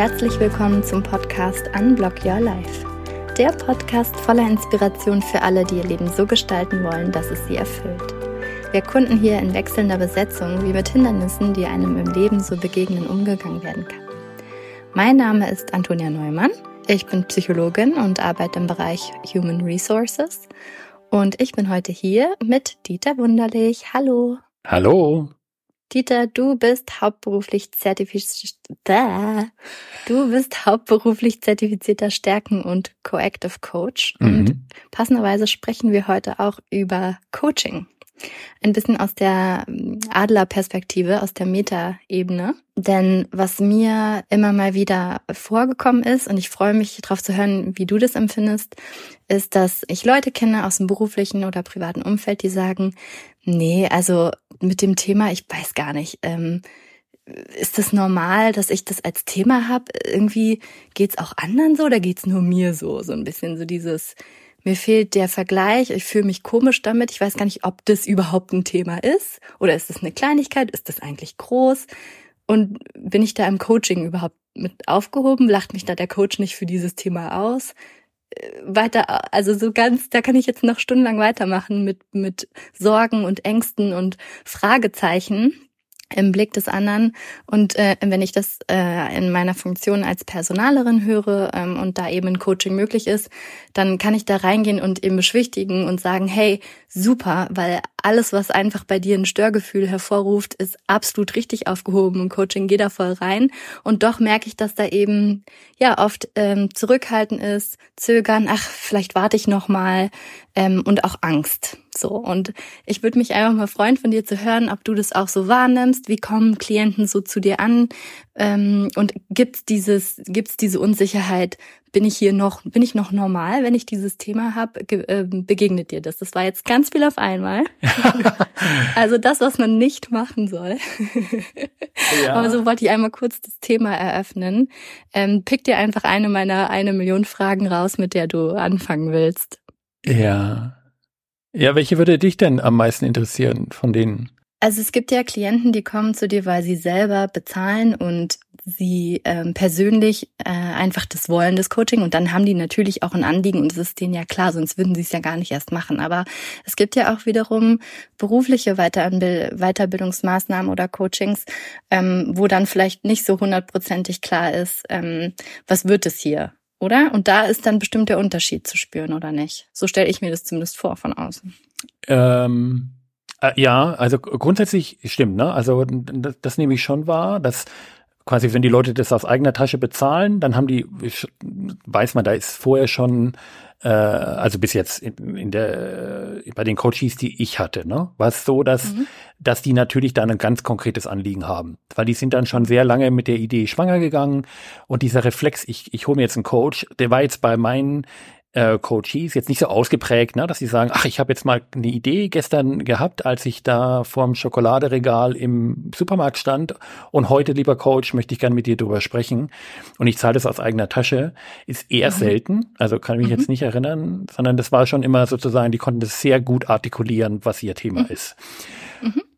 Herzlich willkommen zum Podcast Unblock Your Life. Der Podcast voller Inspiration für alle, die ihr Leben so gestalten wollen, dass es sie erfüllt. Wir erkunden hier in wechselnder Besetzung, wie mit Hindernissen, die einem im Leben so begegnen, umgegangen werden kann. Mein Name ist Antonia Neumann. Ich bin Psychologin und arbeite im Bereich Human Resources. Und ich bin heute hier mit Dieter Wunderlich. Hallo. Hallo. Dieter, du bist hauptberuflich zertifiziert. Du bist hauptberuflich zertifizierter Stärken- und Coactive Coach. Mhm. Und passenderweise sprechen wir heute auch über Coaching ein bisschen aus der ähm, Adlerperspektive, aus der Meta-Ebene. Denn was mir immer mal wieder vorgekommen ist, und ich freue mich darauf zu hören, wie du das empfindest, ist, dass ich Leute kenne aus dem beruflichen oder privaten Umfeld, die sagen, nee, also mit dem Thema, ich weiß gar nicht, ähm, ist das normal, dass ich das als Thema habe? Irgendwie geht's auch anderen so oder geht's nur mir so? So ein bisschen so dieses, mir fehlt der Vergleich, ich fühle mich komisch damit, ich weiß gar nicht, ob das überhaupt ein Thema ist oder ist es eine Kleinigkeit, ist das eigentlich groß und bin ich da im Coaching überhaupt mit aufgehoben, lacht mich da der Coach nicht für dieses Thema aus? Äh, weiter, also so ganz, da kann ich jetzt noch stundenlang weitermachen mit, mit Sorgen und Ängsten und Fragezeichen im Blick des anderen. Und äh, wenn ich das äh, in meiner Funktion als Personalerin höre ähm, und da eben ein Coaching möglich ist, dann kann ich da reingehen und eben beschwichtigen und sagen, hey, super, weil alles, was einfach bei dir ein Störgefühl hervorruft, ist absolut richtig aufgehoben im Coaching, geh da voll rein. Und doch merke ich, dass da eben ja oft ähm, Zurückhalten ist, Zögern, ach, vielleicht warte ich noch mal ähm, und auch Angst. So und ich würde mich einfach mal freuen, von dir zu hören, ob du das auch so wahrnimmst. Wie kommen Klienten so zu dir an? Ähm, und gibt's dieses, gibt's diese Unsicherheit? Bin ich hier noch, bin ich noch normal, wenn ich dieses Thema habe? Äh, begegnet dir das? Das war jetzt ganz viel auf einmal. also das, was man nicht machen soll. ja. Aber so wollte ich einmal kurz das Thema eröffnen. Ähm, pick dir einfach eine meiner eine Million Fragen raus, mit der du anfangen willst. Ja. Ja, welche würde dich denn am meisten interessieren von denen? Also es gibt ja Klienten, die kommen zu dir, weil sie selber bezahlen und sie ähm, persönlich äh, einfach das wollen, das Coaching. Und dann haben die natürlich auch ein Anliegen und es ist denen ja klar, sonst würden sie es ja gar nicht erst machen. Aber es gibt ja auch wiederum berufliche Weiterbildungsmaßnahmen oder Coachings, ähm, wo dann vielleicht nicht so hundertprozentig klar ist, ähm, was wird es hier, oder? Und da ist dann bestimmt der Unterschied zu spüren, oder nicht? So stelle ich mir das zumindest vor von außen. Ähm äh, ja, also grundsätzlich stimmt, ne? Also das, das nehme ich schon wahr, dass quasi, wenn die Leute das aus eigener Tasche bezahlen, dann haben die, weiß man, da ist vorher schon, äh, also bis jetzt in, in der, bei den Coaches, die ich hatte, ne, war es so, dass, mhm. dass die natürlich dann ein ganz konkretes Anliegen haben. Weil die sind dann schon sehr lange mit der Idee schwanger gegangen und dieser Reflex, ich, ich hole mir jetzt einen Coach, der war jetzt bei meinen äh, Coaches jetzt nicht so ausgeprägt, ne, dass sie sagen, ach, ich habe jetzt mal eine Idee gestern gehabt, als ich da vorm Schokoladeregal im Supermarkt stand und heute, lieber Coach, möchte ich gerne mit dir drüber sprechen und ich zahle das aus eigener Tasche, ist eher mhm. selten, also kann ich mich mhm. jetzt nicht erinnern, sondern das war schon immer sozusagen, die konnten das sehr gut artikulieren, was ihr Thema mhm. ist.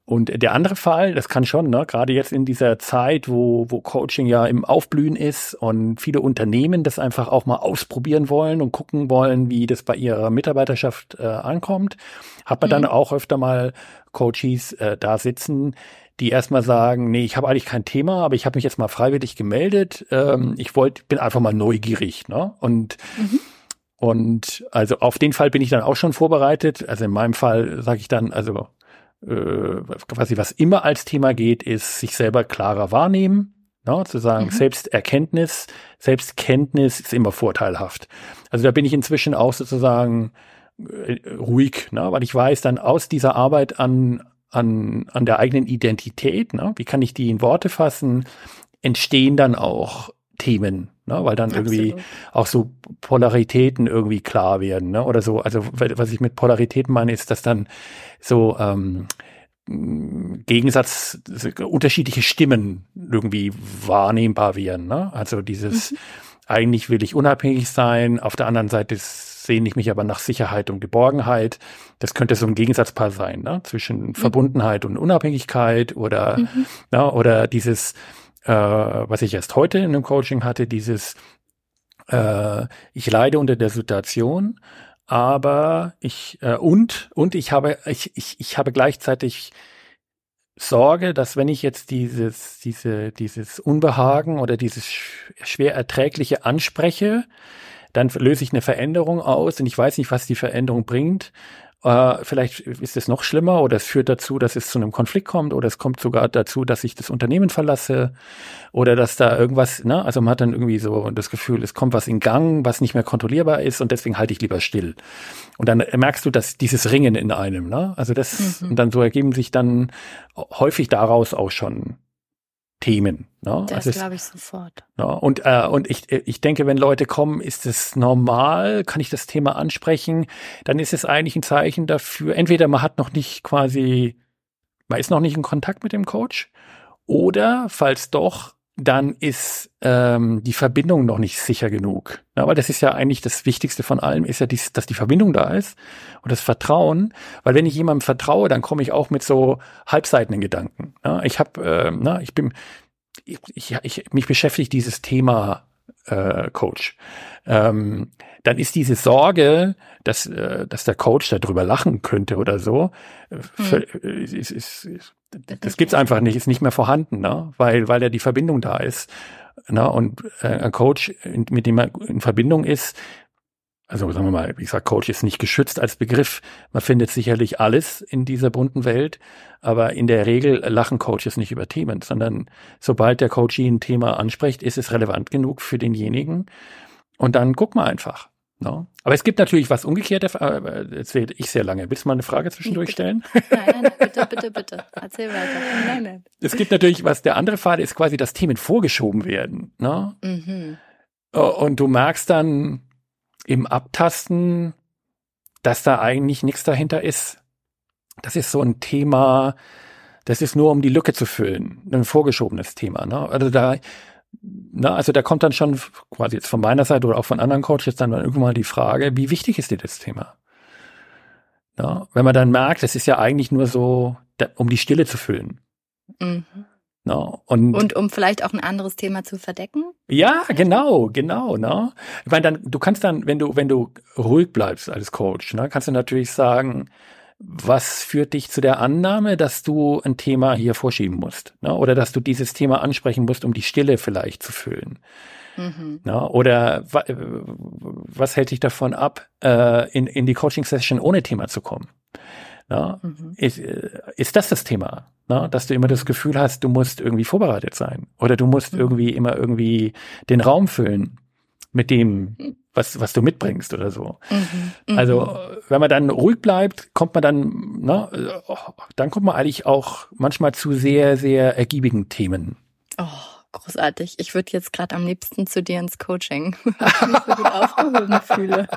Und der andere Fall, das kann schon, ne, gerade jetzt in dieser Zeit, wo, wo Coaching ja im Aufblühen ist und viele Unternehmen das einfach auch mal ausprobieren wollen und gucken wollen, wie das bei ihrer Mitarbeiterschaft äh, ankommt, hat man mhm. dann auch öfter mal Coaches äh, da sitzen, die erstmal sagen, nee, ich habe eigentlich kein Thema, aber ich habe mich jetzt mal freiwillig gemeldet. Ähm, ich wollte, bin einfach mal neugierig, ne? Und mhm. Und also auf den Fall bin ich dann auch schon vorbereitet. Also in meinem Fall sage ich dann, also äh, quasi was immer als Thema geht, ist sich selber klarer wahrnehmen. Ne, zu sagen, mhm. Selbsterkenntnis, Selbstkenntnis ist immer vorteilhaft. Also da bin ich inzwischen auch sozusagen äh, ruhig, ne, weil ich weiß dann aus dieser Arbeit an, an, an der eigenen Identität, ne, wie kann ich die in Worte fassen, entstehen dann auch Themen, ne? weil dann Absolut. irgendwie auch so Polaritäten irgendwie klar werden, ne? oder so. Also was ich mit Polaritäten meine, ist, dass dann so ähm, Gegensatz, unterschiedliche Stimmen irgendwie wahrnehmbar werden. Ne? Also dieses, mhm. eigentlich will ich unabhängig sein, auf der anderen Seite sehne ich mich aber nach Sicherheit und Geborgenheit. Das könnte so ein Gegensatzpaar sein, ne? zwischen mhm. Verbundenheit und Unabhängigkeit oder, mhm. ne? oder dieses, äh, was ich erst heute in einem Coaching hatte, dieses, äh, ich leide unter der Situation, aber ich äh, und und ich habe ich, ich, ich habe gleichzeitig Sorge, dass wenn ich jetzt dieses diese dieses Unbehagen oder dieses schwer erträgliche anspreche, dann löse ich eine Veränderung aus und ich weiß nicht, was die Veränderung bringt äh, vielleicht ist es noch schlimmer oder es führt dazu, dass es zu einem Konflikt kommt oder es kommt sogar dazu, dass ich das Unternehmen verlasse oder dass da irgendwas, ne, also man hat dann irgendwie so das Gefühl, es kommt was in Gang, was nicht mehr kontrollierbar ist und deswegen halte ich lieber still. Und dann merkst du, dass dieses Ringen in einem, ne, also das, mhm. und dann so ergeben sich dann häufig daraus auch schon Themen. Ne? Das also glaube ich sofort. Ne? Und, äh, und ich, ich denke, wenn Leute kommen, ist es normal, kann ich das Thema ansprechen, dann ist es eigentlich ein Zeichen dafür, entweder man hat noch nicht quasi, man ist noch nicht in Kontakt mit dem Coach, oder falls doch, dann ist ähm, die Verbindung noch nicht sicher genug. Ja, weil das ist ja eigentlich das Wichtigste von allem, ist ja, dies, dass die Verbindung da ist und das Vertrauen. Weil wenn ich jemandem vertraue, dann komme ich auch mit so halbseitigen Gedanken. Ja, ich habe, äh, na, ich bin, ich, ich, ich, mich beschäftigt dieses Thema äh, Coach. Ähm, dann ist diese Sorge, dass, äh, dass der Coach darüber lachen könnte oder so, hm. ist, ist, ist, das gibt's einfach nicht, ist nicht mehr vorhanden, ne? weil, weil ja die Verbindung da ist. Ne? Und äh, ein Coach, mit dem man in Verbindung ist, also sagen wir mal, wie gesagt, Coach ist nicht geschützt als Begriff. Man findet sicherlich alles in dieser bunten Welt, aber in der Regel lachen Coaches nicht über Themen, sondern sobald der Coach ein Thema anspricht, ist es relevant genug für denjenigen. Und dann guck mal einfach. No. Aber es gibt natürlich was umgekehrtes, jetzt rede ich sehr lange. Willst du mal eine Frage zwischendurch stellen? Nein, nein, nein, bitte, bitte, bitte. Erzähl weiter. Nein, nein. Es gibt natürlich, was der andere Pfad ist, quasi, dass Themen vorgeschoben werden. No? Mhm. Und du merkst dann im Abtasten, dass da eigentlich nichts dahinter ist. Das ist so ein Thema, das ist nur um die Lücke zu füllen. Ein vorgeschobenes Thema. Ne? Also da na, also da kommt dann schon quasi jetzt von meiner Seite oder auch von anderen Coaches dann irgendwann mal die Frage, wie wichtig ist dir das Thema? Na, wenn man dann merkt, es ist ja eigentlich nur so, um die Stille zu füllen. Mhm. Na, und, und um vielleicht auch ein anderes Thema zu verdecken? Ja, genau, genau. Na. Ich meine, dann, du kannst dann, wenn du, wenn du ruhig bleibst als Coach, ne, kannst du natürlich sagen, was führt dich zu der Annahme, dass du ein Thema hier vorschieben musst? Ne? Oder dass du dieses Thema ansprechen musst, um die Stille vielleicht zu füllen? Mhm. Ne? Oder äh, was hält dich davon ab, äh, in, in die Coaching-Session ohne Thema zu kommen? Ne? Mhm. Ist, äh, ist das das Thema? Ne? Dass du immer das Gefühl hast, du musst irgendwie vorbereitet sein. Oder du musst mhm. irgendwie immer irgendwie den Raum füllen mit dem, was, was du mitbringst oder so. Mhm, mhm, also, wenn man dann ruhig bleibt, kommt man dann, ne, dann kommt man eigentlich auch manchmal zu sehr, sehr ergiebigen Themen. Oh. Großartig. Ich würde jetzt gerade am liebsten zu dir ins Coaching, weil ich mich so gut aufgehoben fühle.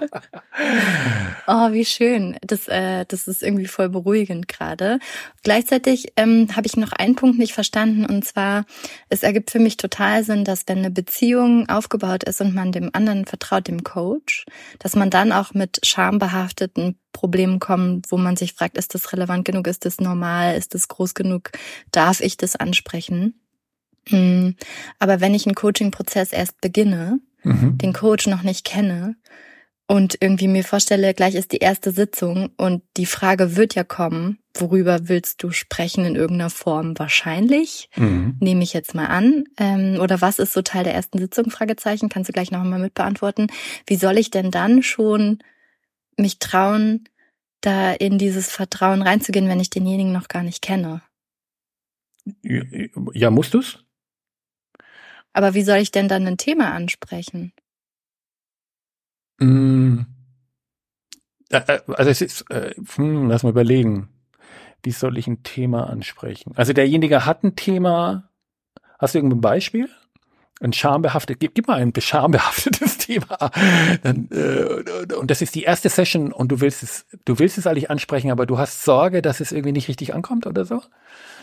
Oh, wie schön. Das, äh, das ist irgendwie voll beruhigend gerade. Gleichzeitig ähm, habe ich noch einen Punkt nicht verstanden und zwar, es ergibt für mich total Sinn, dass wenn eine Beziehung aufgebaut ist und man dem anderen vertraut, dem Coach, dass man dann auch mit schambehafteten Problemen kommt, wo man sich fragt, ist das relevant genug, ist das normal, ist das groß genug, darf ich das ansprechen? Hm. Aber wenn ich einen Coaching-Prozess erst beginne, mhm. den Coach noch nicht kenne und irgendwie mir vorstelle, gleich ist die erste Sitzung und die Frage wird ja kommen, worüber willst du sprechen in irgendeiner Form? Wahrscheinlich, mhm. nehme ich jetzt mal an. Ähm, oder was ist so Teil der ersten Sitzung? Fragezeichen, kannst du gleich noch einmal mit beantworten. Wie soll ich denn dann schon mich trauen, da in dieses Vertrauen reinzugehen, wenn ich denjenigen noch gar nicht kenne? Ja, musst du's? Aber wie soll ich denn dann ein Thema ansprechen? Mm. Äh, äh, also es ist, äh, hm, lass mal überlegen. Wie soll ich ein Thema ansprechen? Also derjenige hat ein Thema. Hast du irgendein Beispiel? Ein schambehaftetes, gib, gib mal ein schambehaftetes Thema. Dann, äh, und das ist die erste Session und du willst es, du willst es eigentlich ansprechen, aber du hast Sorge, dass es irgendwie nicht richtig ankommt oder so?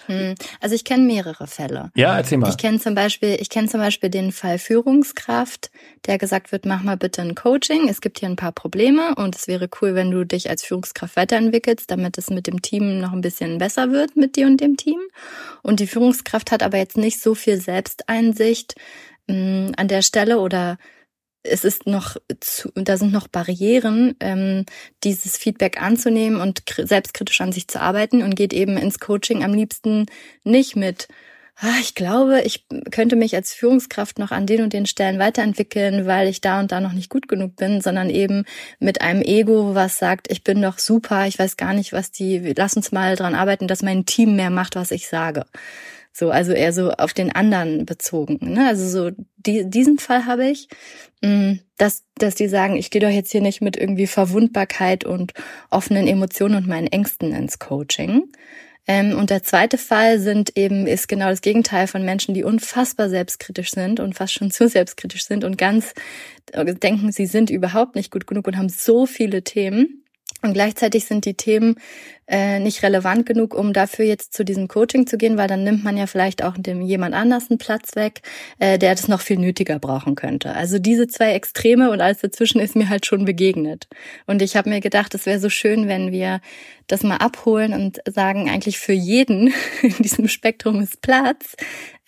Hm. Also ich kenne mehrere Fälle. Ja, erzähl mal. Ich kenne zum Beispiel, ich kenne zum Beispiel den Fall Führungskraft, der gesagt wird, mach mal bitte ein Coaching. Es gibt hier ein paar Probleme und es wäre cool, wenn du dich als Führungskraft weiterentwickelst, damit es mit dem Team noch ein bisschen besser wird mit dir und dem Team. Und die Führungskraft hat aber jetzt nicht so viel Selbsteinsicht mh, hm, an der Stelle oder es ist noch zu, da sind noch Barrieren, ähm, dieses Feedback anzunehmen und selbstkritisch an sich zu arbeiten und geht eben ins Coaching am liebsten nicht mit, ah, ich glaube, ich könnte mich als Führungskraft noch an den und den Stellen weiterentwickeln, weil ich da und da noch nicht gut genug bin, sondern eben mit einem Ego, was sagt, ich bin doch super, ich weiß gar nicht, was die, lass uns mal dran arbeiten, dass mein Team mehr macht, was ich sage. So, also eher so auf den anderen bezogen. Ne? Also so die, diesen Fall habe ich, mm, dass, dass die sagen, ich gehe doch jetzt hier nicht mit irgendwie Verwundbarkeit und offenen Emotionen und meinen Ängsten ins Coaching. Ähm, und der zweite Fall sind eben, ist genau das Gegenteil von Menschen, die unfassbar selbstkritisch sind und fast schon zu selbstkritisch sind und ganz äh, denken, sie sind überhaupt nicht gut genug und haben so viele Themen und gleichzeitig sind die Themen äh, nicht relevant genug, um dafür jetzt zu diesem Coaching zu gehen, weil dann nimmt man ja vielleicht auch dem jemand anders einen Platz weg, äh, der das noch viel nötiger brauchen könnte. Also diese zwei Extreme und alles dazwischen ist mir halt schon begegnet. Und ich habe mir gedacht, es wäre so schön, wenn wir das mal abholen und sagen, eigentlich für jeden in diesem Spektrum ist Platz.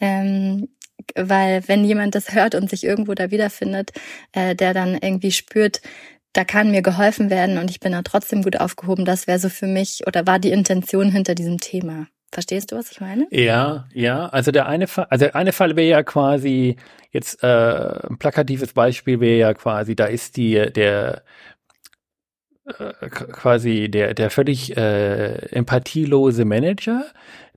Ähm, weil wenn jemand das hört und sich irgendwo da wiederfindet, äh, der dann irgendwie spürt, da kann mir geholfen werden und ich bin da trotzdem gut aufgehoben. Das wäre so für mich oder war die Intention hinter diesem Thema. Verstehst du, was ich meine? Ja, ja. Also der eine Fall, also der eine Fall wäre ja quasi jetzt äh, ein plakatives Beispiel wäre ja quasi, da ist die der äh, quasi der der völlig äh, empathielose Manager,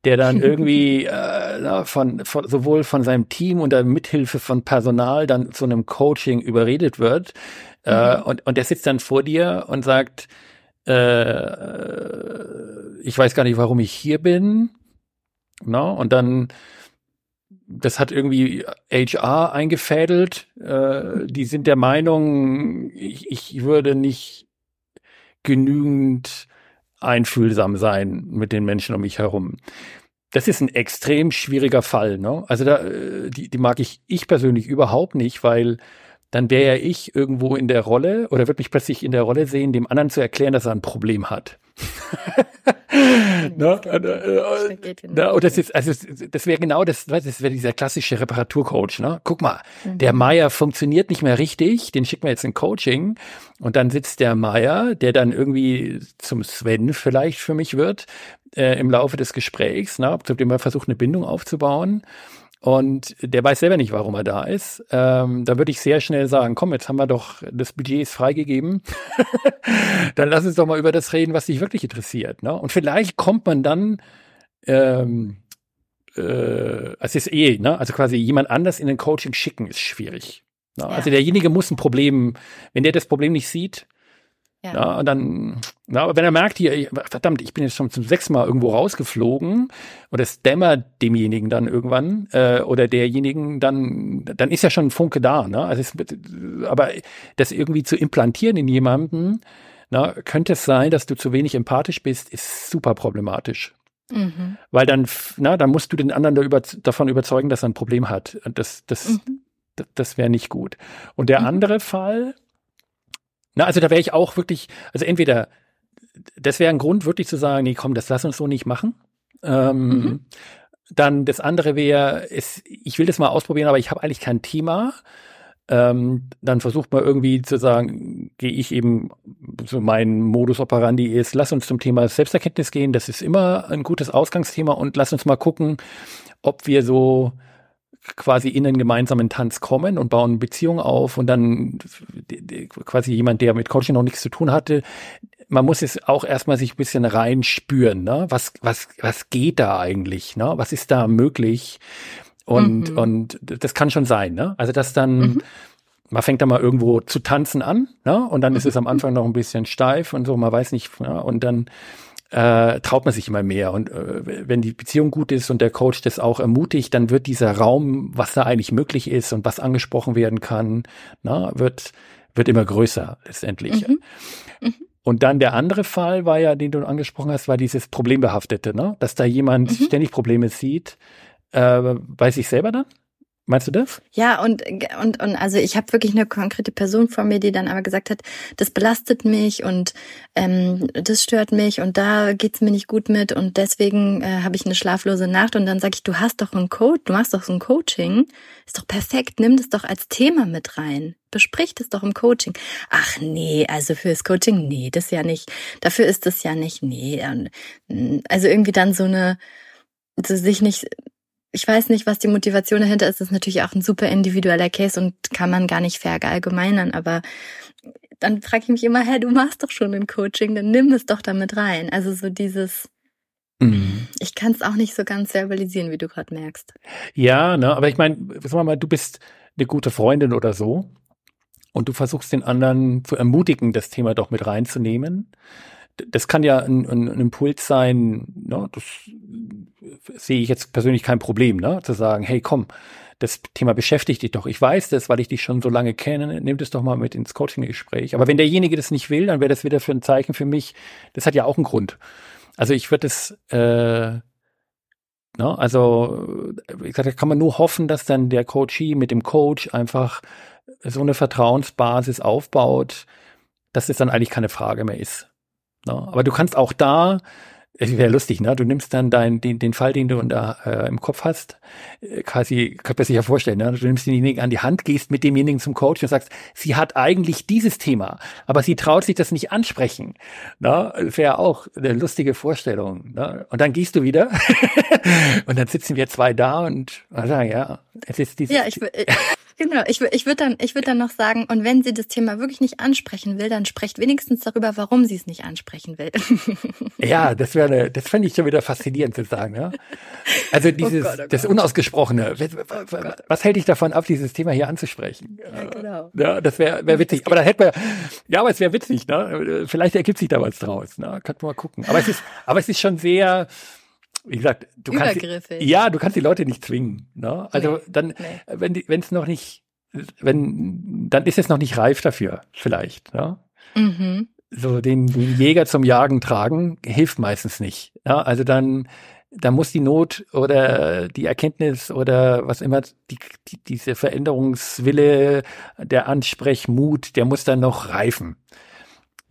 der dann irgendwie äh, von, von sowohl von seinem Team und der Mithilfe von Personal dann zu einem Coaching überredet wird, äh, mhm. und, und der sitzt dann vor dir und sagt, äh, ich weiß gar nicht, warum ich hier bin. No? Und dann, das hat irgendwie HR eingefädelt. Äh, die sind der Meinung, ich, ich würde nicht genügend einfühlsam sein mit den Menschen um mich herum. Das ist ein extrem schwieriger Fall. Ne? Also da, äh, die, die mag ich ich persönlich überhaupt nicht, weil dann wäre ja ich irgendwo in der Rolle oder wird mich plötzlich in der Rolle sehen, dem anderen zu erklären, dass er ein Problem hat. ne? äh, und das ist, also das wäre genau das, das wäre dieser klassische Reparaturcoach, ne? Guck mal, mhm. der Meier funktioniert nicht mehr richtig, den schicken wir jetzt in Coaching und dann sitzt der Meier, der dann irgendwie zum Sven vielleicht für mich wird, äh, im Laufe des Gesprächs, ne? zu dem er versucht, eine Bindung aufzubauen und der weiß selber nicht, warum er da ist, ähm, da würde ich sehr schnell sagen, komm, jetzt haben wir doch, das Budget ist freigegeben, dann lass uns doch mal über das reden, was dich wirklich interessiert. Ne? Und vielleicht kommt man dann, ähm, äh, es ist eh, ne? also quasi jemand anders in den Coaching schicken ist schwierig. Ne? Ja. Also derjenige muss ein Problem, wenn der das Problem nicht sieht, ja. ja. und dann, na, aber wenn er merkt, hier, verdammt, ich bin jetzt schon zum sechsten Mal irgendwo rausgeflogen und es dämmert demjenigen dann irgendwann äh, oder derjenigen, dann, dann ist ja schon ein Funke da. Ne? Also es, aber das irgendwie zu implantieren in jemanden, na, könnte es sein, dass du zu wenig empathisch bist, ist super problematisch. Mhm. Weil dann, na, dann musst du den anderen da über, davon überzeugen, dass er ein Problem hat. Das, das, mhm. das, das wäre nicht gut. Und der mhm. andere Fall, na, also da wäre ich auch wirklich, also entweder, das wäre ein Grund, wirklich zu sagen, nee, komm, das lass uns so nicht machen. Ähm, mhm. Dann das andere wäre, ich will das mal ausprobieren, aber ich habe eigentlich kein Thema. Ähm, dann versucht man irgendwie zu sagen, gehe ich eben, so mein Modus operandi ist, lass uns zum Thema Selbsterkenntnis gehen, das ist immer ein gutes Ausgangsthema und lass uns mal gucken, ob wir so quasi in einen gemeinsamen Tanz kommen und bauen Beziehungen auf und dann quasi jemand, der mit Coaching noch nichts zu tun hatte, man muss es auch erstmal sich ein bisschen reinspüren, ne? Was, was, was geht da eigentlich, ne? Was ist da möglich? Und, mhm. und das kann schon sein, ne? Also, dass dann, mhm. man fängt da mal irgendwo zu tanzen an, ne? Und dann ist es am Anfang noch ein bisschen steif und so, man weiß nicht, ja? und dann, äh, traut man sich immer mehr. Und äh, wenn die Beziehung gut ist und der Coach das auch ermutigt, dann wird dieser Raum, was da eigentlich möglich ist und was angesprochen werden kann, na, wird, wird immer größer letztendlich. Mhm. Mhm. Und dann der andere Fall war ja, den du angesprochen hast, war dieses Problembehaftete, ne? Dass da jemand mhm. ständig Probleme sieht, äh, bei sich selber dann? Meinst du das? Ja, und, und, und also ich habe wirklich eine konkrete Person vor mir, die dann aber gesagt hat, das belastet mich und ähm, das stört mich und da geht's mir nicht gut mit und deswegen äh, habe ich eine schlaflose Nacht und dann sage ich, du hast doch einen Coach, du machst doch so ein Coaching, ist doch perfekt, nimm das doch als Thema mit rein. Besprich das doch im Coaching. Ach nee, also fürs Coaching, nee, das ja nicht. Dafür ist das ja nicht, nee. Also irgendwie dann so eine, also sich nicht ich weiß nicht, was die Motivation dahinter ist. Das ist natürlich auch ein super individueller Case und kann man gar nicht verallgemeinern. Aber dann frage ich mich immer, hä, du machst doch schon ein Coaching, dann nimm es doch damit rein. Also so dieses, mhm. ich kann es auch nicht so ganz verbalisieren, wie du gerade merkst. Ja, ne, aber ich meine, sagen wir mal, du bist eine gute Freundin oder so und du versuchst den anderen zu ermutigen, das Thema doch mit reinzunehmen das kann ja ein, ein, ein Impuls sein, ne, das sehe ich jetzt persönlich kein Problem, ne, zu sagen, hey, komm, das Thema beschäftigt dich doch. Ich weiß das, weil ich dich schon so lange kenne. Nimm das doch mal mit ins Coaching-Gespräch. Aber wenn derjenige das nicht will, dann wäre das wieder für ein Zeichen für mich. Das hat ja auch einen Grund. Also ich würde es, äh, ne, also ich sag, da kann man nur hoffen, dass dann der Coachee mit dem Coach einfach so eine Vertrauensbasis aufbaut, dass es dann eigentlich keine Frage mehr ist. Ne? aber du kannst auch da, wäre lustig, ne? Du nimmst dann dein, den, den Fall, den du da äh, im Kopf hast, äh, quasi, kann man sich ja vorstellen, ne? Du nimmst denjenigen an die Hand, gehst mit demjenigen zum Coach und sagst, sie hat eigentlich dieses Thema, aber sie traut sich das nicht ansprechen. Ne? Wäre auch eine lustige Vorstellung. Ne? Und dann gehst du wieder und dann sitzen wir zwei da und sagen, ja, es ist dieses. Ja, ich, ich Genau, ich, ich würde dann, ich würde dann noch sagen, und wenn sie das Thema wirklich nicht ansprechen will, dann sprecht wenigstens darüber, warum sie es nicht ansprechen will. Ja, das wäre, das fände ich schon wieder faszinierend zu sagen. Ja? Also oh dieses, oh Gott, oh das Unausgesprochene. Was, oh was hält dich davon ab, dieses Thema hier anzusprechen? Ja, genau. Ja, das wäre wär witzig. Aber da hätte man, ja, aber es wäre witzig. Ne? Vielleicht ergibt sich da was draus. Ne? Könnte man mal gucken. Aber es ist, aber es ist schon sehr wie gesagt, du kannst ja, du kannst die Leute nicht zwingen. Ne? Also nee, dann, nee. wenn die, wenn es noch nicht, wenn, dann ist es noch nicht reif dafür, vielleicht. Ne? Mhm. So den, den Jäger zum Jagen tragen hilft meistens nicht. Ja? Also dann, da muss die Not oder die Erkenntnis oder was immer, die, die, diese Veränderungswille, der Ansprechmut, der muss dann noch reifen.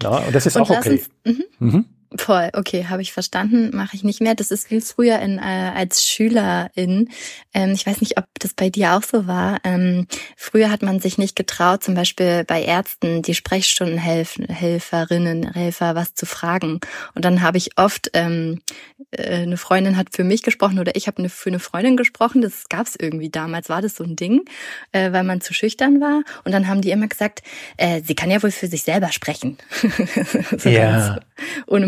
Ja, und das ist und auch okay. Uns, mhm. Mhm. Voll, okay, habe ich verstanden, mache ich nicht mehr. Das ist wie früher in, äh, als Schülerin. Ähm, ich weiß nicht, ob das bei dir auch so war. Ähm, früher hat man sich nicht getraut, zum Beispiel bei Ärzten, die Sprechstundenhelferinnen, Helfer, was zu fragen. Und dann habe ich oft, ähm, äh, eine Freundin hat für mich gesprochen oder ich habe eine, für eine Freundin gesprochen. Das gab es irgendwie damals, war das so ein Ding, äh, weil man zu schüchtern war. Und dann haben die immer gesagt, äh, sie kann ja wohl für sich selber sprechen. so ja.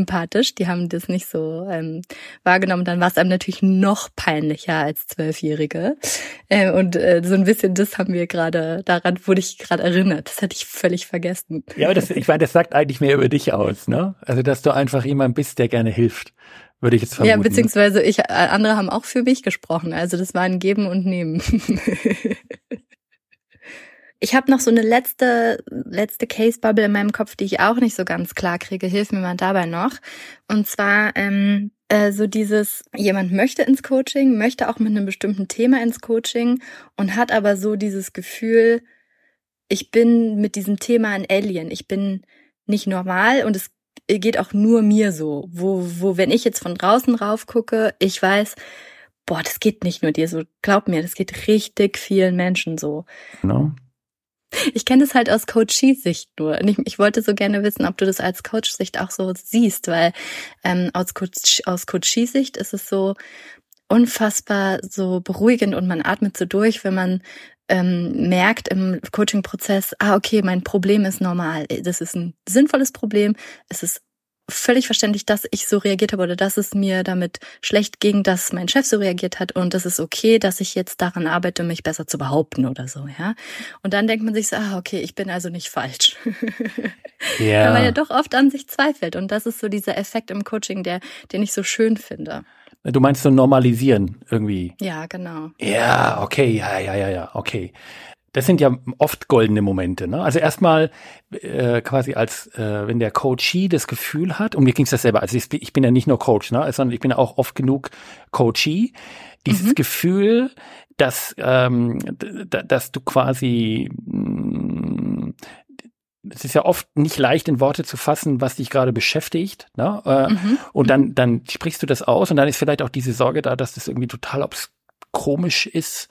Sympathisch. Die haben das nicht so ähm, wahrgenommen. Dann war es einem natürlich noch peinlicher als Zwölfjährige. Äh, und äh, so ein bisschen das haben wir gerade, daran wurde ich gerade erinnert. Das hatte ich völlig vergessen. Ja, aber das, ich meine, das sagt eigentlich mehr über dich aus, ne? Also, dass du einfach jemand bist, der gerne hilft würde ich jetzt vermuten. Ja, beziehungsweise ich, äh, andere haben auch für mich gesprochen. Also das war ein Geben und Nehmen. Ich habe noch so eine letzte, letzte Case-Bubble in meinem Kopf, die ich auch nicht so ganz klar kriege. Hilf mir mal dabei noch. Und zwar ähm, äh, so dieses, jemand möchte ins Coaching, möchte auch mit einem bestimmten Thema ins Coaching und hat aber so dieses Gefühl, ich bin mit diesem Thema ein Alien. Ich bin nicht normal und es geht auch nur mir so. Wo, wo, wenn ich jetzt von draußen rauf gucke, ich weiß, boah, das geht nicht nur dir so. Glaub mir, das geht richtig vielen Menschen so. Genau. Ich kenne es halt aus Coachie-Sicht nur. Ich, ich, wollte so gerne wissen, ob du das als Coach-Sicht auch so siehst, weil ähm, aus, aus Coachie-Sicht ist es so unfassbar so beruhigend und man atmet so durch, wenn man ähm, merkt im Coaching-Prozess, ah, okay, mein Problem ist normal. Das ist ein sinnvolles Problem. Es ist völlig verständlich, dass ich so reagiert habe oder dass es mir damit schlecht ging, dass mein Chef so reagiert hat und es ist okay, dass ich jetzt daran arbeite, mich besser zu behaupten oder so, ja. Und dann denkt man sich so, ah, okay, ich bin also nicht falsch. Ja. Weil man ja doch oft an sich zweifelt und das ist so dieser Effekt im Coaching, der, den ich so schön finde. Du meinst so normalisieren irgendwie? Ja, genau. Ja, okay, ja, ja, ja, ja, okay. Das sind ja oft goldene Momente. Ne? Also erstmal äh, quasi als, äh, wenn der Coachee das Gefühl hat, und mir ging es das selber, also ich, ich bin ja nicht nur Coach, ne, sondern ich bin ja auch oft genug Coachee, dieses mhm. Gefühl, dass, ähm, dass du quasi mh, mm, es ist ja oft nicht leicht in Worte zu fassen, was dich gerade beschäftigt. Ne? Äh, mhm. Und dann, dann sprichst du das aus und dann ist vielleicht auch diese Sorge da, dass das irgendwie total obs komisch ist.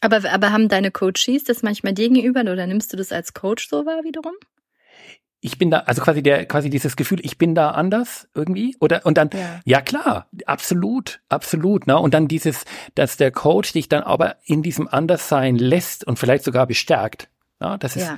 Aber, aber haben deine Coaches das manchmal dir gegenüber oder nimmst du das als Coach so wahr wiederum? ich bin da, also quasi der, quasi dieses Gefühl, ich bin da anders irgendwie, oder, und dann, ja, ja klar, absolut, absolut, ne, und dann dieses, dass der Coach dich dann aber in diesem Anderssein lässt und vielleicht sogar bestärkt. Ja, das ist, ja.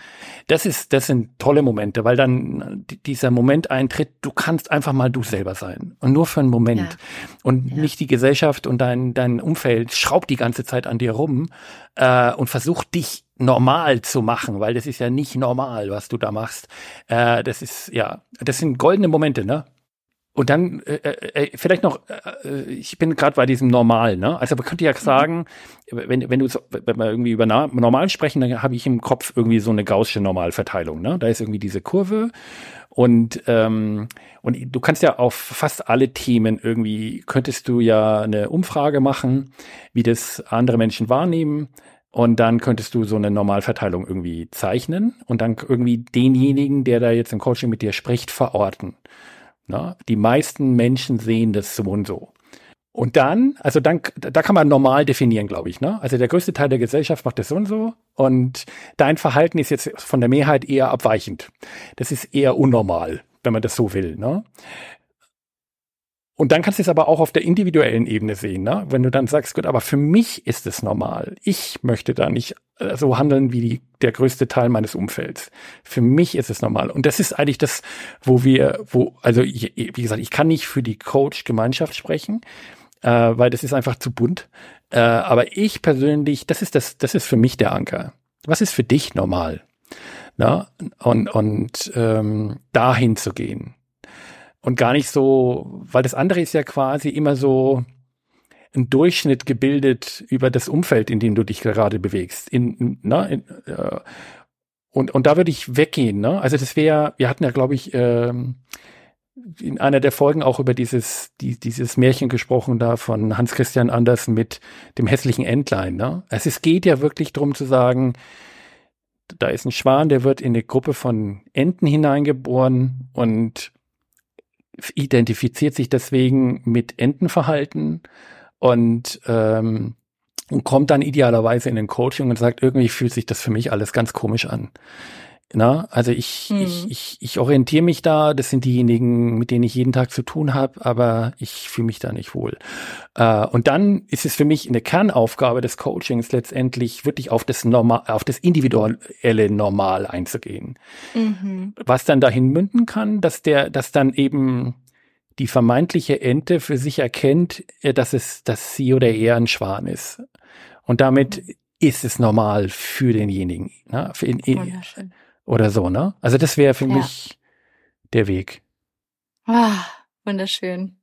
das ist, das sind tolle Momente, weil dann dieser Moment eintritt, du kannst einfach mal du selber sein. Und nur für einen Moment. Ja. Und ja. nicht die Gesellschaft und dein, dein Umfeld schraubt die ganze Zeit an dir rum, äh, und versucht dich normal zu machen, weil das ist ja nicht normal, was du da machst. Äh, das ist, ja, das sind goldene Momente, ne? Und dann äh, äh, äh vielleicht noch, äh, äh, ich bin gerade bei diesem Normal, ne? Also man könnte ja sagen, wenn, wenn du wenn wir irgendwie über Normal sprechen, dann habe ich im Kopf irgendwie so eine gaußsche Normalverteilung, ne? Da ist irgendwie diese Kurve und ähm, und du kannst ja auf fast alle Themen irgendwie könntest du ja eine Umfrage machen, wie das andere Menschen wahrnehmen. Und dann könntest du so eine Normalverteilung irgendwie zeichnen und dann irgendwie denjenigen, der da jetzt im Coaching mit dir spricht, verorten. Na, die meisten Menschen sehen das so und so. Und dann, also dann, da kann man normal definieren, glaube ich. Ne? Also der größte Teil der Gesellschaft macht das so und so. Und dein Verhalten ist jetzt von der Mehrheit eher abweichend. Das ist eher unnormal, wenn man das so will. Ne? Und dann kannst du es aber auch auf der individuellen Ebene sehen, ne? wenn du dann sagst, gut, aber für mich ist es normal. Ich möchte da nicht so handeln wie die, der größte Teil meines Umfelds. Für mich ist es normal. Und das ist eigentlich das, wo wir, wo, also wie gesagt, ich kann nicht für die Coach-Gemeinschaft sprechen, äh, weil das ist einfach zu bunt. Äh, aber ich persönlich, das ist das, das ist für mich der Anker. Was ist für dich normal? Na? Und, und ähm, dahin zu gehen und gar nicht so, weil das andere ist ja quasi immer so ein Durchschnitt gebildet über das Umfeld, in dem du dich gerade bewegst. In, na, in, äh, und, und da würde ich weggehen. Ne? Also das wäre, wir hatten ja, glaube ich, ähm, in einer der Folgen auch über dieses, die, dieses Märchen gesprochen da von Hans Christian Andersen mit dem hässlichen Entlein. Ne? Also es geht ja wirklich darum zu sagen, da ist ein Schwan, der wird in eine Gruppe von Enten hineingeboren und identifiziert sich deswegen mit Entenverhalten und, ähm, und kommt dann idealerweise in den Coaching und sagt, irgendwie fühlt sich das für mich alles ganz komisch an. Na, also ich, hm. ich, ich, ich orientiere mich da, das sind diejenigen, mit denen ich jeden Tag zu tun habe, aber ich fühle mich da nicht wohl. Äh, und dann ist es für mich eine Kernaufgabe des Coachings letztendlich wirklich auf das Normal, auf das individuelle Normal einzugehen. Mhm. Was dann dahin münden kann, dass der, dass dann eben die vermeintliche Ente für sich erkennt, äh, dass es, dass sie oder er ein Schwan ist. Und damit mhm. ist es normal für denjenigen. Ne? Für in, in, oder so, ne? Also das wäre für ja. mich der Weg. Ah, wunderschön.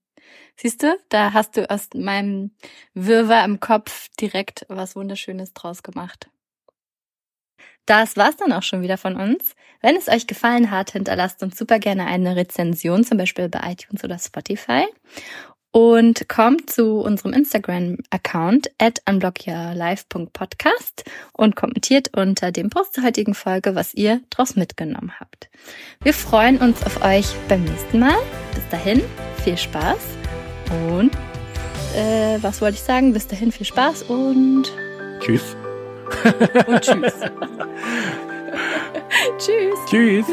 Siehst du, da hast du aus meinem Wirrwarr im Kopf direkt was Wunderschönes draus gemacht. Das war's dann auch schon wieder von uns. Wenn es euch gefallen hat, hinterlasst uns super gerne eine Rezension, zum Beispiel bei iTunes oder Spotify und kommt zu unserem Instagram-Account at unblockyourlife.podcast und kommentiert unter dem Post zur heutigen Folge, was ihr daraus mitgenommen habt. Wir freuen uns auf euch beim nächsten Mal. Bis dahin, viel Spaß und äh, was wollte ich sagen? Bis dahin, viel Spaß und tschüss. Und tschüss. tschüss. Tschüss.